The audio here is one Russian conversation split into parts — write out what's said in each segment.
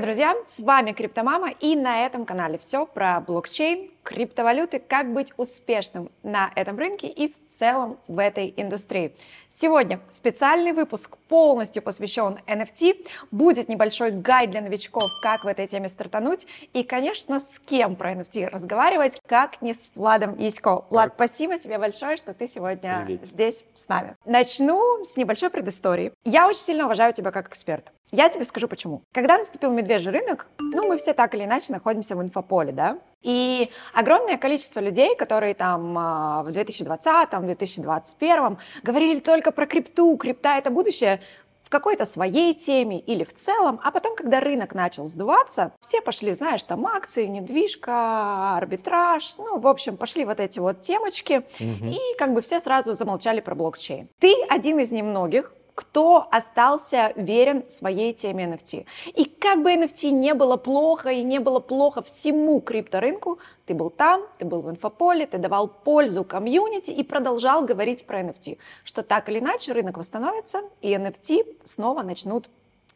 Друзья! С вами Криптомама и на этом канале все про блокчейн, криптовалюты, как быть успешным на этом рынке и в целом в этой индустрии. Сегодня специальный выпуск полностью посвящен NFT. Будет небольшой гайд для новичков, как в этой теме стартануть. И, конечно, с кем про NFT разговаривать, как не с Владом Ясько. Влад, спасибо тебе большое, что ты сегодня Привет. здесь с нами. Начну с небольшой предыстории. Я очень сильно уважаю тебя как эксперт. Я тебе скажу почему. Когда наступил медвежий рынок, ну, мы все так или иначе находимся в инфополе, да, и огромное количество людей, которые там а, в 2020, в 2021 говорили только про крипту, крипта это будущее, в какой-то своей теме или в целом, а потом, когда рынок начал сдуваться, все пошли, знаешь, там акции, недвижка, арбитраж, ну, в общем, пошли вот эти вот темочки, угу. и как бы все сразу замолчали про блокчейн. Ты один из немногих, кто остался верен своей теме NFT. И как бы NFT не было плохо и не было плохо всему крипторынку, ты был там, ты был в инфополе, ты давал пользу комьюнити и продолжал говорить про NFT, что так или иначе рынок восстановится, и NFT снова начнут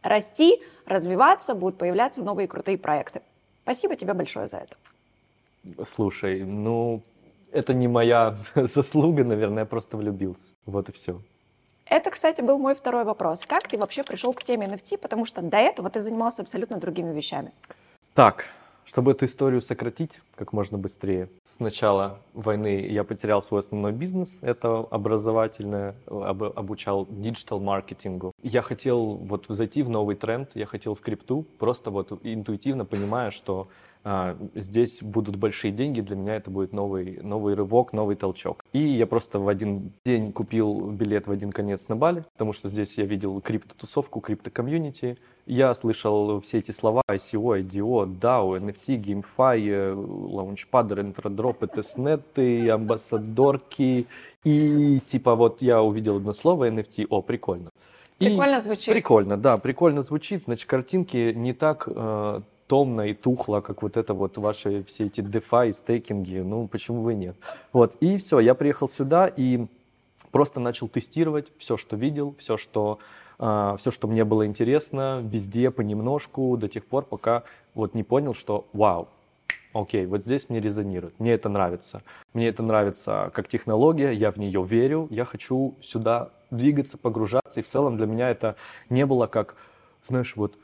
расти, развиваться, будут появляться новые крутые проекты. Спасибо тебе большое за это. Слушай, ну, это не моя заслуга, наверное, я просто влюбился. Вот и все. Это, кстати, был мой второй вопрос. Как ты вообще пришел к теме NFT, потому что до этого ты занимался абсолютно другими вещами? Так, чтобы эту историю сократить как можно быстрее. С начала войны я потерял свой основной бизнес, это образовательное, об, обучал диджитал-маркетингу. Я хотел вот зайти в новый тренд, я хотел в крипту, просто вот интуитивно понимая, что здесь будут большие деньги, для меня это будет новый, новый рывок, новый толчок. И я просто в один день купил билет в один конец на Бали, потому что здесь я видел крипто-тусовку, крипто-комьюнити. Я слышал все эти слова ICO, IDO, DAO, NFT, GameFi, лаунчпады, рентродропы, тестнеты, амбассадорки. И типа вот я увидел одно слово NFT, о, прикольно. Прикольно звучит. Прикольно, да, прикольно звучит. Значит, картинки не так э, томно и тухло, как вот это вот ваши все эти DeFi, стейкинги, ну почему бы нет. Вот, и все, я приехал сюда и просто начал тестировать все, что видел, все, что, э, все, что мне было интересно, везде понемножку, до тех пор, пока вот не понял, что вау, окей, вот здесь мне резонирует, мне это нравится. Мне это нравится как технология, я в нее верю, я хочу сюда двигаться, погружаться, и в целом для меня это не было как, знаешь, вот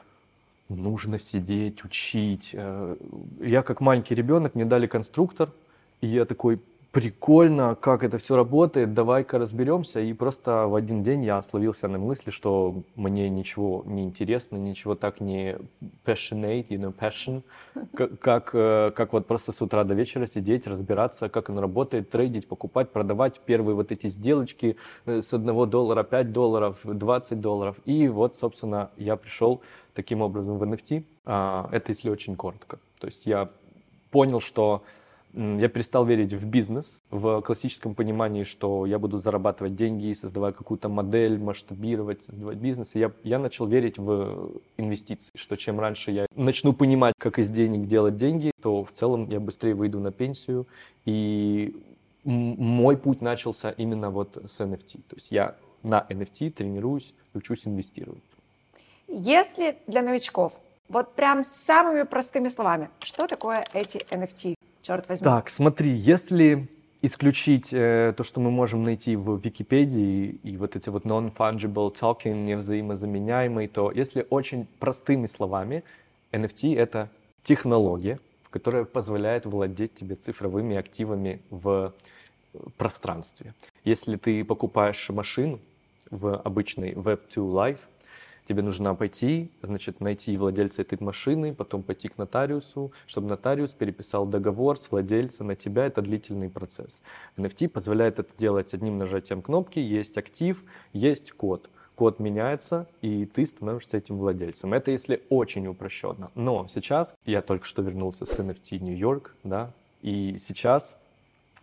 нужно сидеть, учить. Э, я как маленький ребенок, мне дали конструктор, и я такой, прикольно, как это все работает, давай-ка разберемся. И просто в один день я словился на мысли, что мне ничего не интересно, ничего так не passionate, you know, passion, как, как, э, как вот просто с утра до вечера сидеть, разбираться, как оно работает, трейдить, покупать, продавать первые вот эти сделочки э, с одного доллара, 5 долларов, 20 долларов. И вот, собственно, я пришел таким образом в NFT. А, это если очень коротко. То есть я понял, что я перестал верить в бизнес в классическом понимании, что я буду зарабатывать деньги, создавая какую-то модель, масштабировать, создавать бизнес. Я, я начал верить в инвестиции, что чем раньше я начну понимать, как из денег делать деньги, то в целом я быстрее выйду на пенсию. И мой путь начался именно вот с NFT. То есть я на NFT тренируюсь, учусь инвестировать. Если для новичков, вот прям самыми простыми словами, что такое эти NFT? Черт возьми. Так, смотри, если исключить э, то, что мы можем найти в Википедии и вот эти вот non-fungible token, невзаимозаменяемый, то если очень простыми словами, NFT — это технология, которая позволяет владеть тебе цифровыми активами в пространстве. Если ты покупаешь машину в обычной Web2 Life, тебе нужно пойти, значит, найти владельца этой машины, потом пойти к нотариусу, чтобы нотариус переписал договор с владельцем на тебя. Это длительный процесс. NFT позволяет это делать одним нажатием кнопки. Есть актив, есть код. Код меняется, и ты становишься этим владельцем. Это если очень упрощенно. Но сейчас, я только что вернулся с NFT Нью-Йорк, да, и сейчас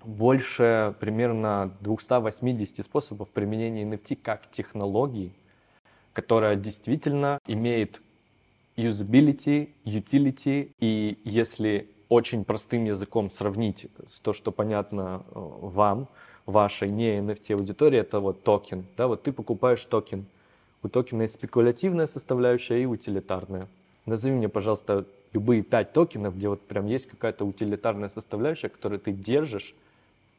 больше примерно 280 способов применения NFT как технологии – которая действительно имеет usability, utility, и если очень простым языком сравнить то, что понятно э, вам, вашей не NFT аудитории, это вот токен. Да, вот ты покупаешь токен. У токена есть спекулятивная составляющая и утилитарная. Назови мне, пожалуйста, любые пять токенов, где вот прям есть какая-то утилитарная составляющая, которую ты держишь,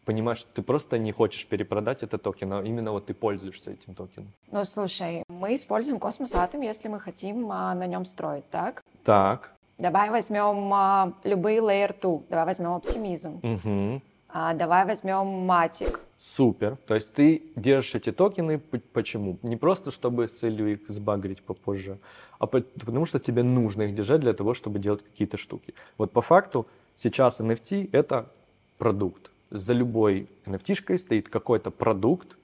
понимаешь, что ты просто не хочешь перепродать этот токен, а именно вот ты пользуешься этим токеном. Ну, слушай, мы используем Cosmos Atom, если мы хотим а, на нем строить, так? Так. Давай возьмем а, любые Layer 2, давай возьмем оптимизм, Угу. а, давай возьмем Matic. Супер. То есть ты держишь эти токены, почему? Не просто, чтобы с целью их сбагрить попозже, а по- потому что тебе нужно их держать для того, чтобы делать какие-то штуки. Вот по факту сейчас NFT — это продукт. За любой NFT-шкой стоит какой-то продукт,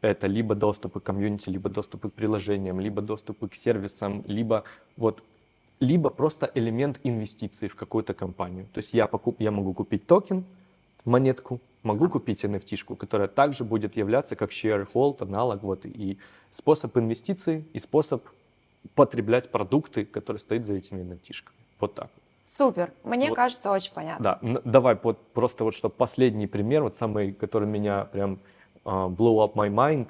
это либо доступы к комьюнити, либо доступы к приложениям, либо доступы к сервисам, либо вот либо просто элемент инвестиций в какую-то компанию. То есть я, покуп, я могу купить токен, монетку, могу купить NFT-шку, которая также будет являться как share-hold, аналог, вот, и способ инвестиций, и способ потреблять продукты, которые стоят за этими NFT-шками. Вот так. вот. Супер, мне Вот. кажется, очень понятно. Да, давай вот просто вот что последний пример, вот самый, который меня прям а, blow up my mind.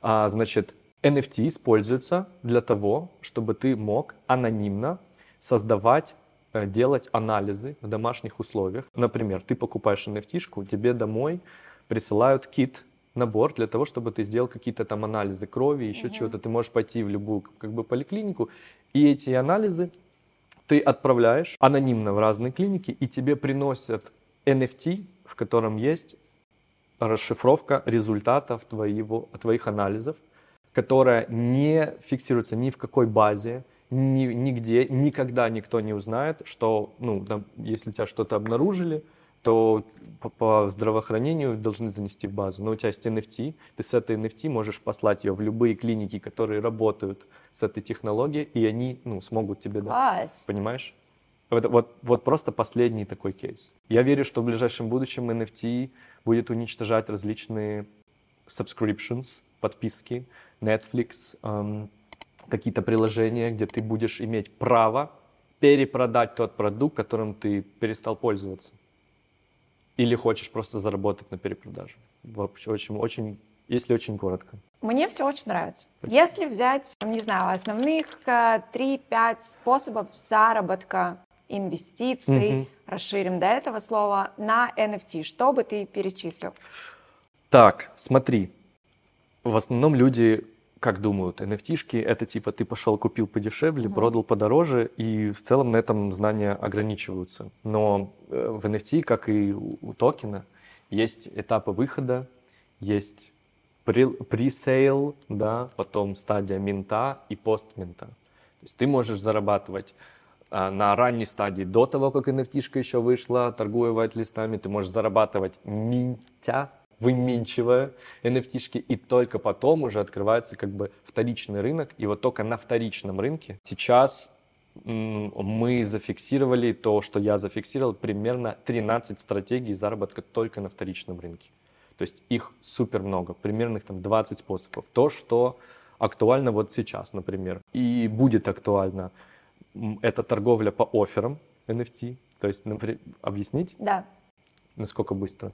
А, значит, NFT используется для того, чтобы ты мог анонимно создавать, э, делать анализы в домашних условиях. Например, ты покупаешь NFT-шку, тебе домой присылают кит, набор для того, чтобы ты сделал какие-то там анализы крови, еще Мгм. чего-то. Ты можешь пойти в любую как бы поликлинику, и эти анализы ты отправляешь анонимно в разные клиники, и тебе приносят NFT, в котором есть расшифровка результатов твоего, твоих анализов, которая не фиксируется ни в какой базе, ни, нигде, никогда никто не узнает, что, ну, там, если тебя что-то обнаружили, то по, по здравоохранению должны занести в базу. Но у тебя есть NFT, ты с этой NFT можешь послать ее в любые клиники, которые работают с этой технологией, и они ну, смогут тебе дать. Класс. Понимаешь? Вот, вот, вот просто последний такой кейс. Я верю, что в ближайшем будущем NFT будет уничтожать различные subscriptions, подписки, Netflix, эм, какие-то приложения, где ты будешь иметь право перепродать тот продукт, которым ты перестал пользоваться. Или хочешь просто заработать на перепродаже. Вообще очень, очень, если очень коротко. Мне все очень нравится. Спасибо. Если взять, не знаю, основных э, 3-5 способов заработка инвестиций, Мгм. расширим до этого слова, на NFT, что бы ты перечислил? Так, смотри. В основном люди как думают, NFT-шки это типа ты пошел купил подешевле, Мгм. продал подороже, и в целом на этом знания ограничиваются. Но э, в NFT, как и у токена, есть этапы выхода, есть пресейл, да, потом стадия минта и постминта. То есть ты можешь зарабатывать а, на ранней стадии, до того, как NFT-шка еще вышла, торгуя white-листами, ты можешь зарабатывать минтя, выминчивая NFT-шки, и только потом уже открывается как бы вторичный рынок, и вот только на вторичном рынке сейчас мы зафиксировали то, что я зафиксировал, примерно 13 стратегий заработка только на вторичном рынке. То есть их супер много, примерно их там 20 способов. То, что актуально вот сейчас, например, и будет актуально, это торговля по офферам NFT. То есть, например, объяснить, Да, насколько быстро?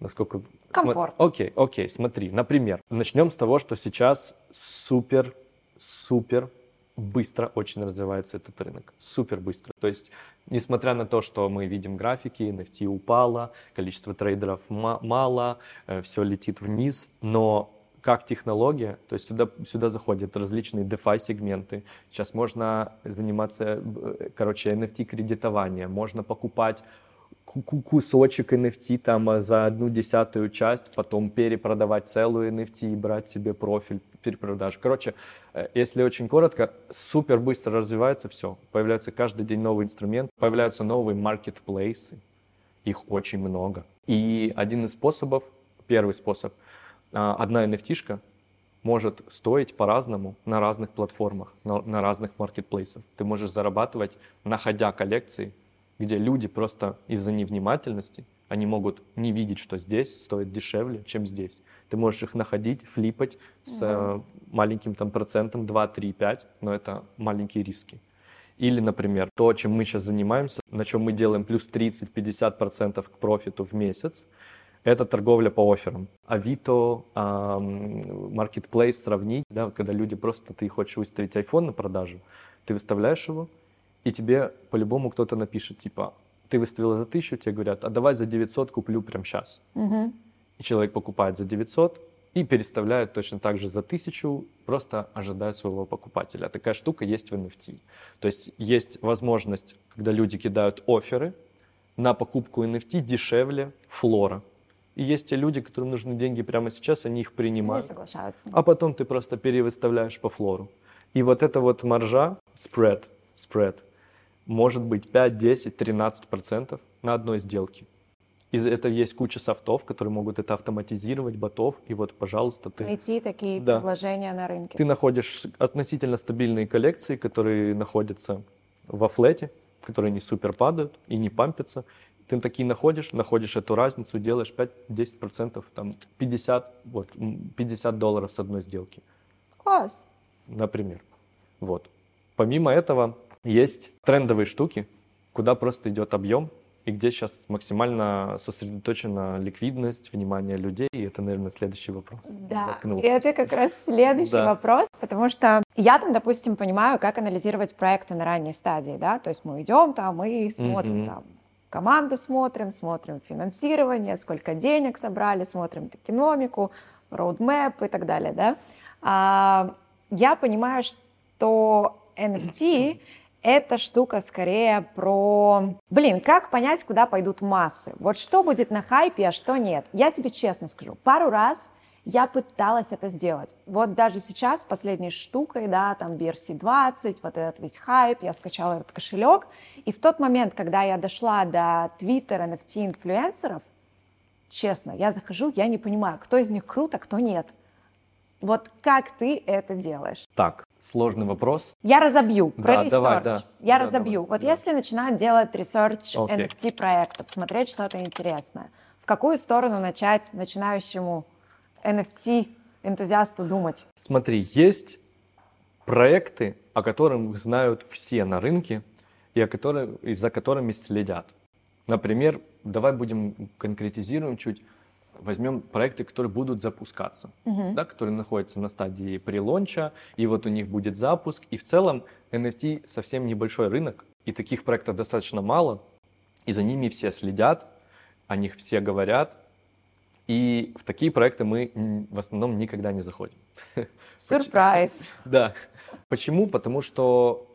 Насколько... смо- Комфортно. Окей, окей, смотри, например, начнем с того, что сейчас супер, супер быстро очень развивается этот рынок. Супер быстро. То есть, несмотря на то, что мы видим графики, NFT упало, количество трейдеров ма- мало, все летит вниз, но как технология, то есть сюда, сюда заходят различные DeFi сегменты. Сейчас можно заниматься, э, короче, NFT кредитование, можно покупать ку- ку- кусочек NFT там а, за одну десятую часть, потом перепродавать целую NFT и брать себе профиль перепродаж. Короче, э, если очень коротко, супер быстро развивается все. Появляется каждый день новый инструмент, появляются новые маркетплейсы, их очень много. И один из способов, первый способ, а, одна NFT-шка может стоить по-разному на разных платформах, на, на разных маркетплейсах. Ты можешь зарабатывать, находя коллекции, где люди просто из-за невнимательности, они могут не видеть, что здесь стоит дешевле, чем здесь. Ты можешь их находить, флипать с э, маленьким там процентом 2, 3, 5, но это маленькие риски. Или, например, то, чем мы сейчас занимаемся, на чем мы делаем плюс 30-50% к профиту в месяц, это торговля по офферам. Авито, маркетплейс сравнить, да, когда люди просто, ты хочешь выставить iPhone на продажу, ты выставляешь его, и тебе по-любому кто-то напишет, типа, ты выставила за тысячу, тебе говорят, а давай за 900 куплю прямо сейчас. Мгм. И человек покупает за 900 и переставляет точно так же за 1000, просто ожидая своего покупателя. Такая штука есть в NFT. То есть есть возможность, когда люди кидают оферы на покупку NFT дешевле флора. И есть те люди, которым нужны деньги прямо сейчас, они их Они принимают, соглашаются. а потом ты просто перевыставляешь по флору. И вот эта вот маржа, spread, spread, может быть 5, 10, 13 процентов на одной сделке. И это есть куча софтов, которые могут это автоматизировать, ботов, и вот, пожалуйста, ты, Найти такие Да. предложения на рынке. ты находишь относительно стабильные коллекции, которые находятся во флете, которые не супер падают и не пампятся. Ты такие находишь, находишь эту разницу, делаешь 5-10 процентов, там 50, вот, м, 50 долларов с одной сделки. Класс. например. Вот. Помимо этого, есть трендовые штуки, куда просто идет объем, и где сейчас максимально сосредоточена ликвидность, внимание людей, и это, наверное, следующий вопрос. Да, Заткнулся. и это как раз следующий Да. вопрос, потому что я там, допустим, понимаю, как анализировать проекты на ранней стадии, да, то есть мы идем там и смотрим Мгм. там команду смотрим, смотрим финансирование, сколько денег собрали, смотрим токеномику, роудмэп и так далее, да. А, я понимаю, что NFT эта штука скорее про... Блин, как понять, куда пойдут массы? Вот что будет на хайпе, а что нет? Я тебе честно скажу, пару раз я пыталась это сделать. Вот даже сейчас, последней штукой, да, там BRC20, вот этот весь хайп, я скачала этот кошелек, и в тот момент, когда я дошла до Twitter NFT-инфлюенсеров, честно, я захожу, я не понимаю, кто из них крут, а кто нет. Вот как ты это делаешь? Так, сложный вопрос. Я разобью про Да, давай, да. Я Да, разобью. давай, вот да. если начинать делать research Окей. NFT проектов, смотреть что-то интересное, в какую сторону начать начинающему NFT энтузиасту думать? Смотри, есть проекты, о которых знают все на рынке и, о которых, и за которыми следят. Например, давай будем конкретизируем чуть. Возьмем проекты, которые будут запускаться, Мгм. да, которые находятся на стадии прелонча, и вот у них будет запуск. И в целом NFT совсем небольшой рынок, и таких проектов достаточно мало, и за ними все следят, о них все говорят, и в такие проекты мы в основном никогда не заходим. Сюрприз. Да. Почему? Потому что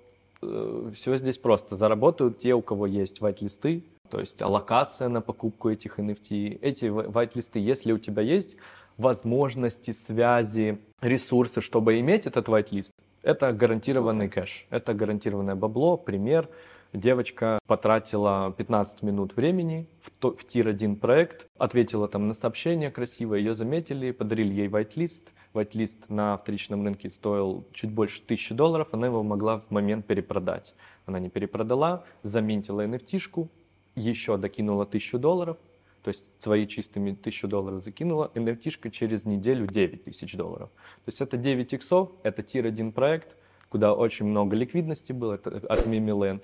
все здесь просто. Заработают те, у кого есть white-листы, то есть аллокация на покупку этих NFT. Эти вай- white-листы, если у тебя есть возможности, связи, ресурсы, чтобы иметь этот white-лист, это гарантированный кэш, это гарантированное бабло. Пример. Девочка потратила 15 минут времени в, то- в tier-1 проект, ответила там на сообщение красиво, ее заметили, подарили ей whitelist. Whitelist на вторичном рынке стоил чуть больше 1000 долларов, она его могла в момент перепродать. Она не перепродала, заминтила NFT-шку, еще докинула 1000 долларов, то есть свои чистыми 1000 долларов закинула, NFT-шка через неделю 9000 долларов. То есть это 9 иксов, это tier-1 проект, куда очень много ликвидности было, это от Memeland.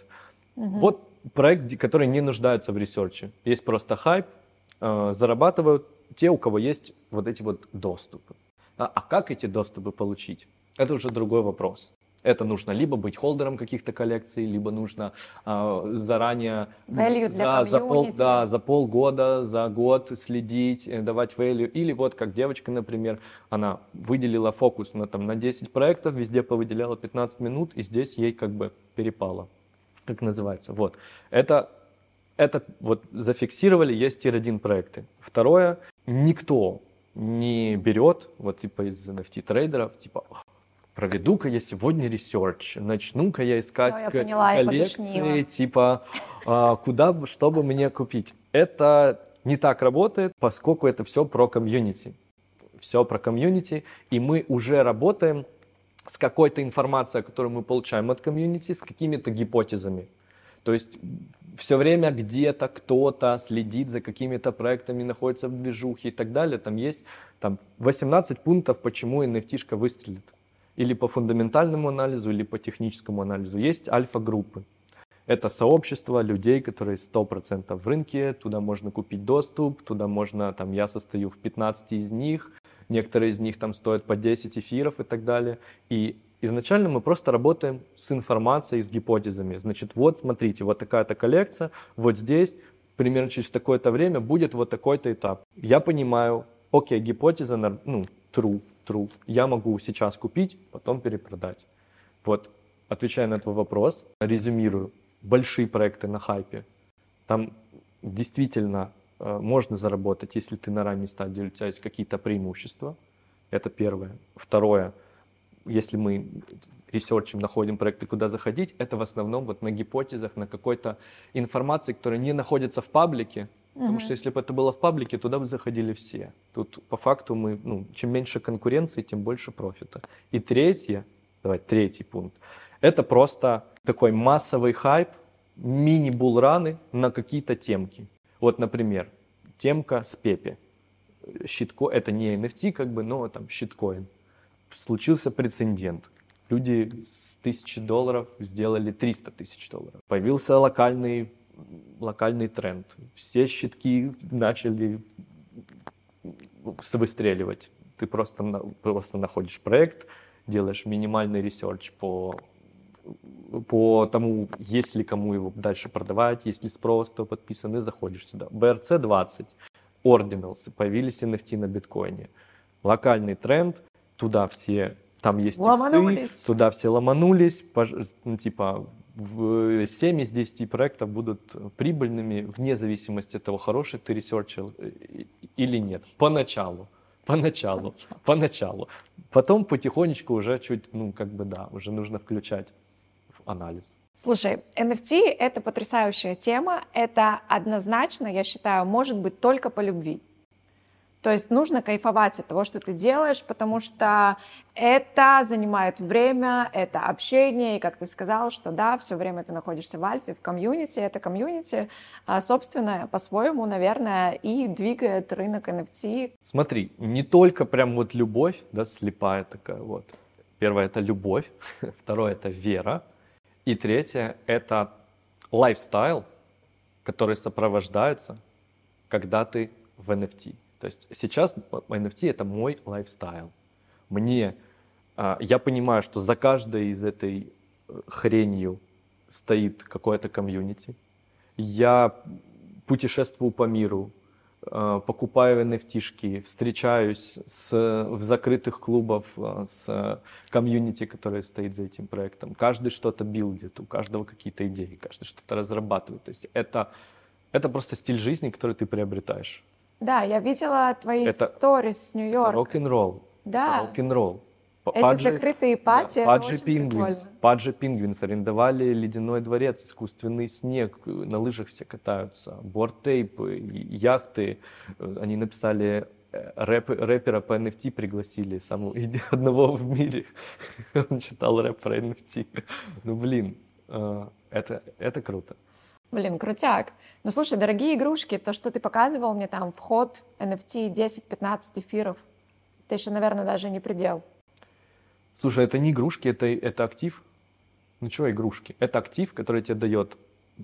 Мгм. Вот проект, который не нуждается в ресерче. Есть просто хайп, э, зарабатывают те, у кого есть вот эти вот доступы. А, а как эти доступы получить? Это уже другой вопрос. Это нужно либо быть холдером каких-то коллекций, либо нужно а, заранее Value за, за, пол, да, за полгода, за год следить, э, давать value. Или вот как девочка, например, она выделила фокус на, там, на 10 проектов, везде повыделяла 15 минут, и здесь ей как бы перепало. Как называется. Вот. Это, это вот зафиксировали, есть tier-1 проекты. Второе, никто не берет, вот типа из NFT-трейдеров, типа, проведу-ка я сегодня research, начну-ка я искать Всё, я поняла, я коллекции, подушнила. типа, а, куда, бы- чтобы мне купить. Это не так работает, поскольку это все про комьюнити. Все про комьюнити, и мы уже работаем с какой-то информацией, которую мы получаем от комьюнити, с какими-то гипотезами. То есть все время где-то кто-то следит за какими-то проектами, находится в движухе и так далее. Там есть там, 18 пунктов, почему NFT-шка выстрелит. Или по фундаментальному анализу, или по техническому анализу. Есть альфа-группы. Это сообщество людей, которые 100% в рынке, туда можно купить доступ, туда можно, там, я состою в 15 из них, некоторые из них там стоят по 10 эфиров и так далее. И Изначально мы просто работаем с информацией, с гипотезами. Значит, вот смотрите, вот такая-то коллекция, вот здесь, примерно через такое-то время будет вот такой-то этап. Я понимаю, окей, гипотеза, ну, true, true. Я могу сейчас купить, потом перепродать. Вот, отвечая на твой вопрос, резюмирую. Большие проекты на хайпе. Там действительно э, можно заработать, если ты на ранней стадии, у тебя есть какие-то преимущества. Это первое. Второе, если мы ресерчем, находим проекты, куда заходить, это в основном вот на гипотезах, на какой-то информации, которая не находится в паблике. Потому что если бы это было в паблике, туда бы заходили все. Тут по факту мы, ну, чем меньше конкуренции, тем больше профита. И третье, давай, третий пункт, это просто такой массовый хайп, мини-булраны на какие-то темки. Вот, например, темка с Pepe. Shitco, это не NFT, как бы, но там shitcoin случился прецедент. Люди с тысячи долларов сделали 300 тысяч долларов. Появился локальный, локальный тренд. Все щитки начали выстреливать. Ты просто, просто находишь проект, делаешь минимальный research по, по тому, есть ли кому его дальше продавать, есть ли спрос, кто подписан, и заходишь сюда. BRC20, Ordinals, появились NFT на биткоине. Локальный тренд, туда все, там есть иксы, туда все ломанулись, ну, типа 7 из 10 проектов будут прибыльными вне зависимости от того, хороший ты ресерчил э, или нет. Поначалу. Поначалу. Поначалу. Поначалу. Потом потихонечку уже чуть, ну, как бы да, уже нужно включать в анализ. Слушай, NFT — это потрясающая тема. Это однозначно, я считаю, может быть только по любви. То есть нужно кайфовать от того, что ты делаешь, потому что это занимает время, это общение, и как ты сказал, что да, все время ты находишься в альфе, в комьюнити, это комьюнити, а, собственно, по-своему, наверное, и двигает рынок NFT. Смотри, не только прям вот любовь, да, слепая такая вот. Первое — это любовь, второе — это вера, и третье — это lifestyle, который сопровождается, когда ты в NFT. То есть сейчас NFT это мой lifestyle. Мне, а, я понимаю, что за каждой из этой э, хренью стоит какое-то комьюнити. Я путешествую по миру, а, покупаю NFT-шки, встречаюсь с, в закрытых клубах а, с комьюнити, которое стоит за этим проектом. Каждый что-то билдит, у каждого какие-то идеи, каждый что-то разрабатывает. То есть это, это просто стиль жизни, который ты приобретаешь. Да, я видела твои это сторис с Нью-Йорка. Рок-н-ролл. Да. Рок-н-ролл. Эти Паджи, закрытые пати, да, Паджи Пингвинс, Паджи Пингвинс арендовали ледяной дворец, искусственный снег, на лыжах все катаются, борттейпы, яхты. Они написали э, рэп, рэпера по NFT пригласили, самого одного в мире. Он читал рэп про NFT. Ну, блин, э, это, это круто. Блин, крутяк. Ну, слушай, дорогие игрушки, то, что ты показывал мне там, вход, NFT 10-15 эфиров, это еще, наверное, даже не предел. Слушай, это не игрушки, это, это актив. Ну, что игрушки? Это актив, который тебе дает,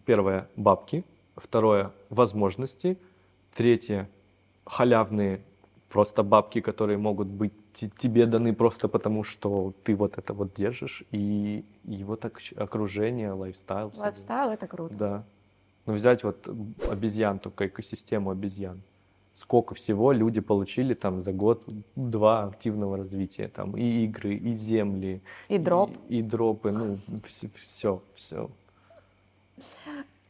первое, бабки, второе, возможности, третье, халявные просто бабки, которые могут быть тебе даны просто потому, что ты вот это вот держишь, и, и вот окружение, lifestyle. Lifestyle — это круто. Да. Ну, взять вот обезьян, только экосистему обезьян. Сколько всего люди получили там за год-два активного развития. Там и игры, и земли. И дроп. И, и дропы, ну, все, все.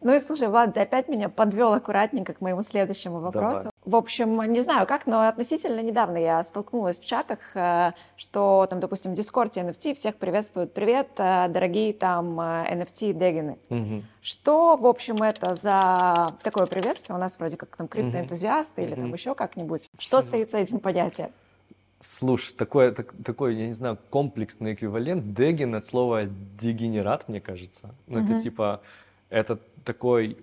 Ну и слушай, Влад, ты опять меня подвел аккуратненько к моему следующему вопросу. Давай. В общем, не знаю как, но относительно недавно я столкнулась в чатах, э, что там, допустим, в Дискорде NFT всех приветствуют. Привет, э, дорогие там NFT-дегины. Э, угу. Что, в общем, это за такое приветствие? У нас вроде как там криптоэнтузиасты угу. или там еще как-нибудь. Что стоит за этим понятием? Слушай, такой, так, такой, я не знаю, комплексный эквивалент дегин от слова дегенерат, мне кажется. Ну, угу. это типа, это такой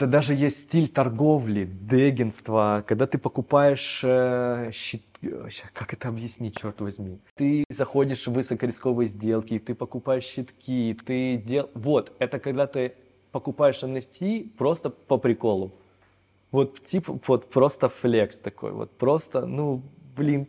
это даже есть стиль торговли, дегенства, когда ты покупаешь э, щит... Как это объяснить, черт возьми? Ты заходишь в высокорисковые сделки, ты покупаешь щитки, ты дел... Вот, это когда ты покупаешь NFT просто по приколу. Вот типа, вот просто флекс такой, вот просто, ну, блин,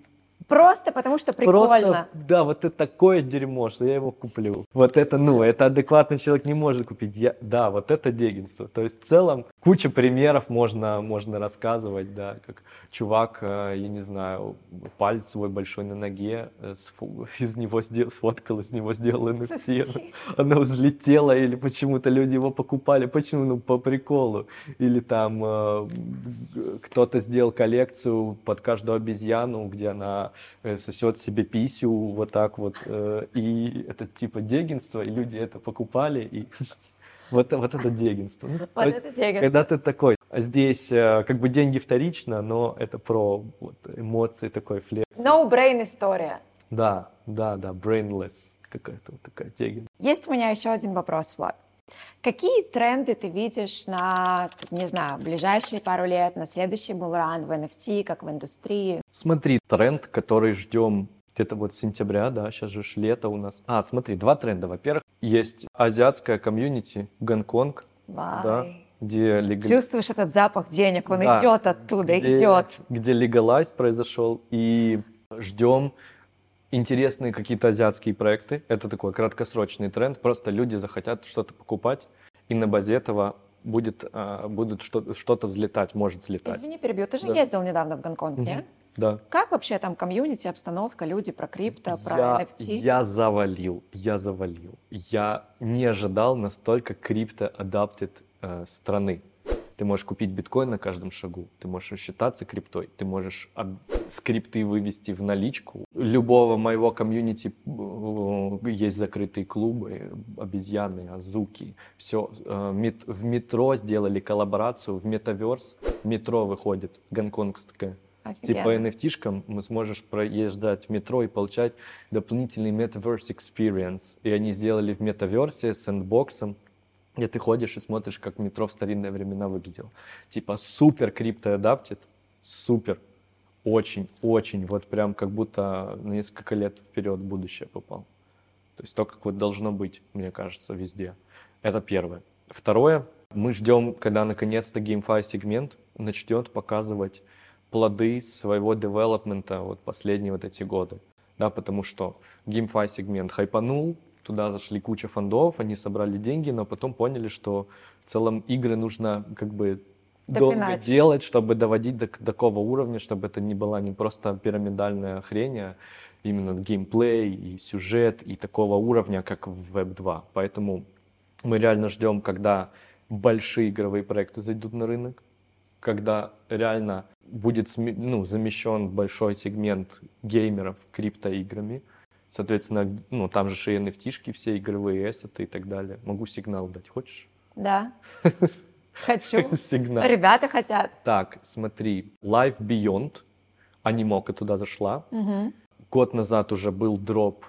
Просто потому что прикольно. Просто, да, вот это такое дерьмо, что я его куплю. Вот это, ну, это адекватный человек не может купить. Я, да, вот это дегенство. То есть в целом куча примеров можно, можно рассказывать, да, как чувак, э, я не знаю, палец свой большой на ноге, э, из него сделал, сфоткал, из него сделал NFT, она взлетела, или почему-то люди его покупали, почему, ну, по приколу. Или там э, кто-то сделал коллекцию под каждую обезьяну, где она сосет себе писю вот так вот, э, и это типа дегенство, и люди это покупали, и вот, вот это дегенство. Ну, вот есть, это дегенство. Когда ты такой, а здесь э, как бы деньги вторично, но это про вот, эмоции, такой флекс. No brain история. Да, да, да, brainless какая-то вот такая дегенство. Есть у меня еще один вопрос, Влад. Какие тренды ты видишь на, не знаю, ближайшие пару лет, на следующий булран в NFT, как в индустрии? Смотри, тренд, который ждем где-то вот сентября, да, сейчас же лето у нас. А, смотри, два тренда. Во-первых, есть азиатская комьюнити, Гонконг, Bye. да, где лег... Чувствуешь этот запах денег, он да, идет оттуда, где, идет. Где легалайз произошел, и ждем интересные какие-то азиатские проекты. Это такой краткосрочный тренд. Просто люди захотят что-то покупать, и на базе этого будет, а, будет что-то взлетать, может взлетать. Извини, перебью. Ты же да. ездил недавно в Гонконг, угу. нет? Да. Как вообще там комьюнити, обстановка, люди про крипто, про я, NFT? Я завалил, я завалил. Я не ожидал настолько крипто-адаптед э, страны. Ты можешь купить биткоин на каждом шагу, ты можешь рассчитаться криптой, ты можешь скрипты вывести в наличку. Любого моего комьюнити э, есть закрытые клубы, обезьяны, азуки, все. Э, в метро сделали коллаборацию, в метаверс метро выходит, гонконгское. Офигенно. Типа NFT-шкам мы сможешь проезжать в метро и получать дополнительный Metaverse Experience. И они сделали в метаверсе с сэндбоксом, где ты ходишь и смотришь, как метро в старинные времена выглядело. Типа супер крипто адаптит, супер, очень, очень, вот прям как будто на несколько лет вперед в будущее попал. То есть то, как вот должно быть, мне кажется, везде. Это первое. Второе, мы ждем, когда наконец-то GameFi сегмент начнет показывать плоды своего девелопмента вот последние вот эти годы. Да, потому что GameFi сегмент хайпанул, туда зашли куча фондов, они собрали деньги, но потом поняли, что в целом игры нужно как бы Допинать. долго делать, чтобы доводить до, до такого уровня, чтобы это не была не просто пирамидальная хрень, а именно геймплей и сюжет и такого уровня, как в Web 2. Поэтому мы реально ждем, когда большие игровые проекты зайдут на рынок, когда реально будет ну, замещен большой сегмент геймеров криптоиграми, Соответственно, ну, там же и nft все игровые эссеты и так далее. Могу сигнал дать, хочешь? Да. Хочу. Сигнал. Ребята хотят. Так, смотри, Life Beyond, анимока туда зашла. Год назад уже был дроп,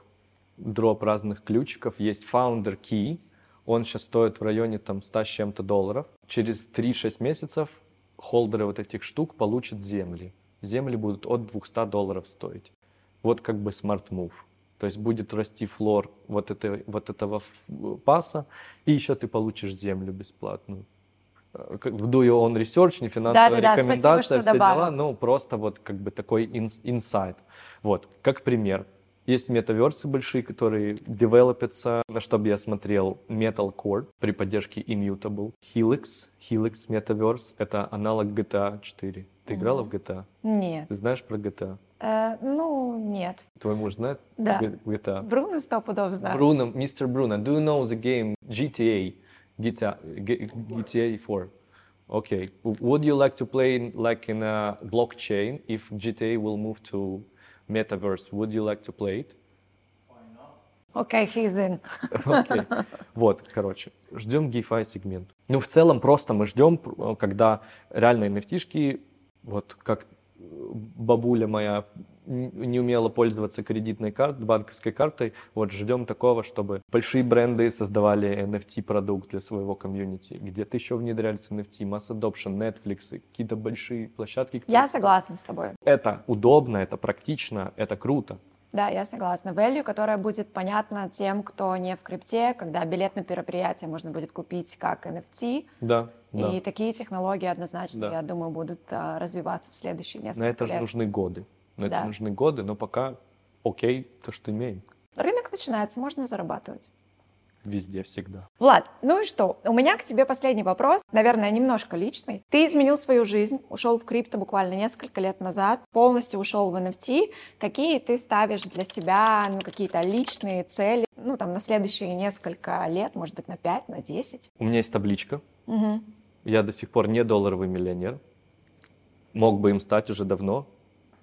дроп разных ключиков. Есть Founder Key, он сейчас стоит в районе там 100 с чем-то долларов. Через 3-6 месяцев холдеры вот этих штук получат земли. Земли будут от 200 долларов стоить. Вот как бы smart move. То есть будет расти флор вот, этой, вот этого паса, и еще ты получишь землю бесплатную. Э, в Do Your Own Research, не финансовая да, да, рекомендация, да, спасибо, все дела, ну просто вот как бы такой инсайт. Вот, как пример. Есть метаверсы большие, которые девелопятся, на что бы я смотрел, Metal Core при поддержке Immutable, Helix, Helix Metaverse, это аналог GTA 4. Ты играла mm-hmm. в GTA? Нет. Ты знаешь про GTA? Э, ну, нет. Твой муж знает да. GTA? Бруно сто пудов знает. Бруно, мистер Бруно, do you know the game GTA? GTA, GTA 4. Okay. Would you like to play like in a blockchain if GTA will move to metaverse? Would you like to play it? Окей, okay, he's in. okay. Вот, короче, ждем GameFi сегмент. Ну, в целом, просто мы ждем, когда реально nft вот как бабуля моя не умела пользоваться кредитной картой, банковской картой. Вот ждем такого, чтобы большие бренды создавали NFT-продукт для своего комьюнити. Где-то еще внедрялись NFT, Mass Adoption, Netflix, какие-то большие площадки. Я согласна с тобой. Это удобно, это практично, это круто. Да, я согласна. Value, которая будет понятна тем, кто не в крипте, когда билет на мероприятие можно будет купить как NFT. Да. И да. такие технологии однозначно, да. я думаю, будут а, развиваться в следующие несколько лет. На это же нужны годы. На Да. это нужны годы, но пока окей, то, что имеем. Рынок начинается, можно зарабатывать. Везде, всегда. Влад, ну и что? У меня к тебе последний вопрос, наверное, немножко личный. Ты изменил свою жизнь, ушел в крипто буквально несколько лет назад, полностью ушел в NFT. Какие ты ставишь для себя, ну, какие-то личные цели, ну, там, на следующие несколько лет, может быть, на 5, на 10? У меня есть табличка. Мгм. Я до сих пор не долларовый миллионер. Мог бы им стать уже давно,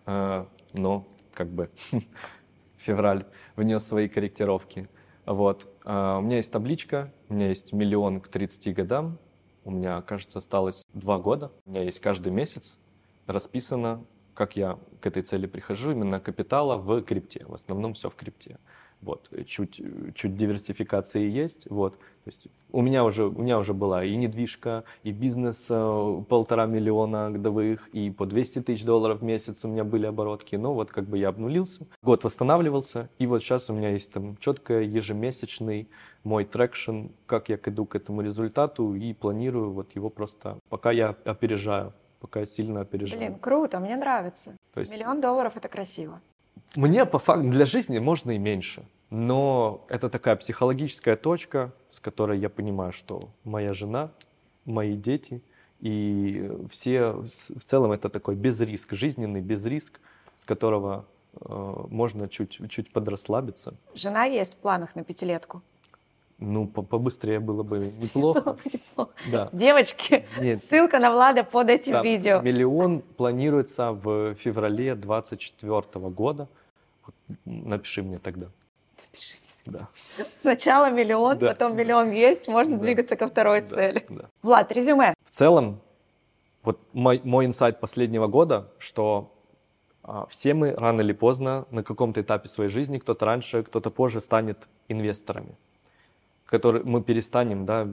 э, но как бы февраль внес свои корректировки. Вот. А, У меня есть табличка, у меня есть миллион к 30 годам, у меня, кажется, осталось два года. У меня есть каждый месяц расписано, как я к этой цели прихожу, именно капитала в крипте. В основном все в крипте. Вот, чуть, чуть диверсификации есть, вот. То есть у меня уже, у меня уже была и недвижка, и бизнес э, полтора миллиона годовых, и по 200 тысяч долларов в месяц у меня были оборотки. Но вот как бы я обнулился, год восстанавливался, и вот сейчас у меня есть там четко ежемесячный мой traction, как я иду к этому результату, и планирую вот его просто, пока я опережаю, пока сильно опережаю. Блин, круто, мне нравится. То есть Миллион долларов это красиво. Мне по факту для жизни можно и меньше. Но это такая психологическая точка, с которой я понимаю, что моя жена, мои дети и все в целом это такой безриск, жизненный безриск, с которого э, можно чуть, чуть подрасслабиться. Жена есть в планах на пятилетку. Ну, по- побыстрее было бы неплохо. Да. Девочки, Нет, ссылка на Влада под этим да, видео. миллион планируется в феврале 2024 года. Напиши мне тогда. Напиши. Да. Сначала миллион, Да. потом миллион есть, можно Да. двигаться ко второй Да, цели. да. Влад, резюме. В целом, вот мой, мой инсайт последнего года, что а, все мы рано или поздно на каком-то этапе своей жизни, кто-то раньше, кто-то позже станет инвесторами. Который, мы перестанем да,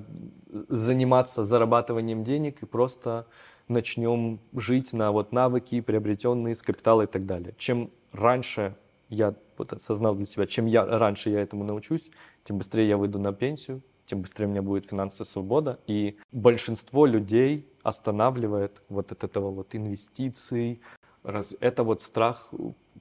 заниматься зарабатыванием денег и просто начнем жить на вот навыки, приобретенные с капитала и так далее. Чем раньше я вот осознал для себя, чем я, раньше я этому научусь, тем быстрее я выйду на пенсию, тем быстрее у меня будет финансовая свобода. И большинство людей останавливает вот от этого вот инвестиций, раз- это вот страх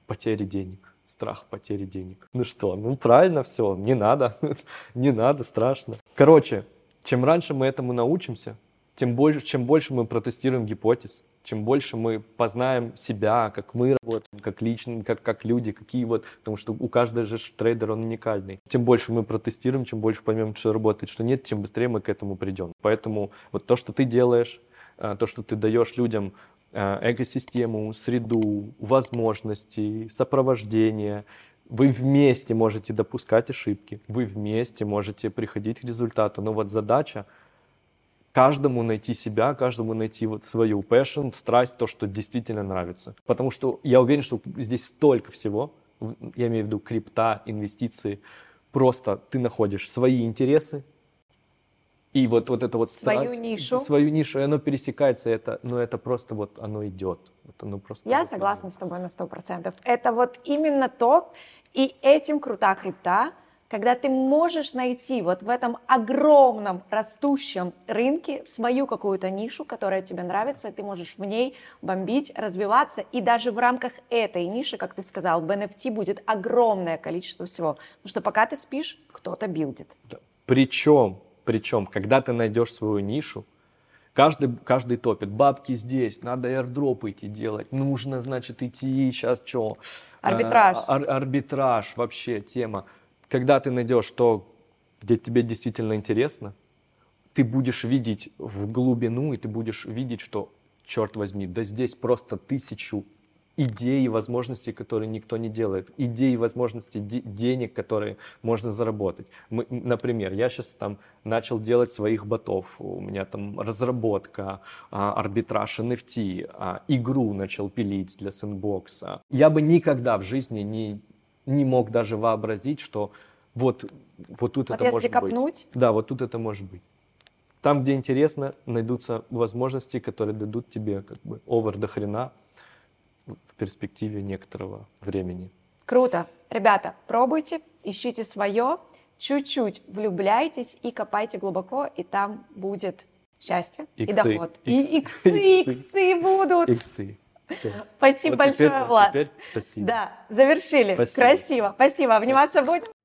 потери денег. Страх потери денег. Ну что, ну правильно все, не надо, не надо, страшно. Короче, чем раньше мы этому научимся, тем больше, чем больше мы протестируем гипотез, чем больше мы познаем себя, как мы работаем, как лично, как, как люди, какие вот, потому что у каждого же трейдер, он уникальный. Чем больше мы протестируем, чем больше поймем, что работает, что нет, тем быстрее мы к этому придем. Поэтому вот то, что ты делаешь, э, то, что ты даешь людям экосистему, среду, возможности, сопровождение, вы вместе можете допускать ошибки, вы вместе можете приходить к результату. Но вот задача каждому найти себя, каждому найти вот свою passion, страсть, то, что действительно нравится. Потому что я уверен, что здесь столько всего, я имею в виду крипта, инвестиции, просто ты находишь свои интересы, и вот, вот это вот Свою страсть, нишу. свою нишу, и оно пересекается, это, ну это просто вот оно идет. Вот оно просто Я вот согласна идет. с тобой на 100%. Это вот именно то, и этим крута крипта, когда ты можешь найти вот в этом огромном растущем рынке свою какую-то нишу, которая тебе нравится, и ты можешь в ней бомбить, развиваться, и даже в рамках этой ниши, как ты сказал, в NFT будет огромное количество всего. Потому что пока ты спишь, кто-то билдит. Причем, причем, когда ты найдешь свою нишу, каждый, каждый топит, бабки здесь, надо airdrop идти делать, нужно, значит, идти сейчас что? Арбитраж. арбитраж, вообще тема. Когда ты найдешь то, где тебе действительно интересно, ты будешь видеть в глубину, и ты будешь видеть, что, черт возьми, да здесь просто тысячу идей и возможностей, которые никто не делает, идей и возможностей де- денег, которые можно заработать. Мы, например, я сейчас там начал делать своих ботов, у меня там разработка, а, арбитраж NFT, а, игру начал пилить для сэндбокса. Я бы никогда в жизни не, не мог даже вообразить, что вот, вот тут Вот это может быть. копнуть, Да, вот тут это может быть. Там, где интересно, найдутся возможности, которые дадут тебе как бы овер до хрена в перспективе некоторого времени. Круто. Ребята, пробуйте, ищите свое, чуть-чуть влюбляйтесь и копайте глубоко, и там будет счастье и Иксы, доход. И иксы, иксы, иксы. иксы будут. Иксы. Всё. Спасибо Вот теперь- большое, вот Влад. теперь спасибо. Да, завершили. Спасибо. Красиво. Спасибо. Обниматься будем?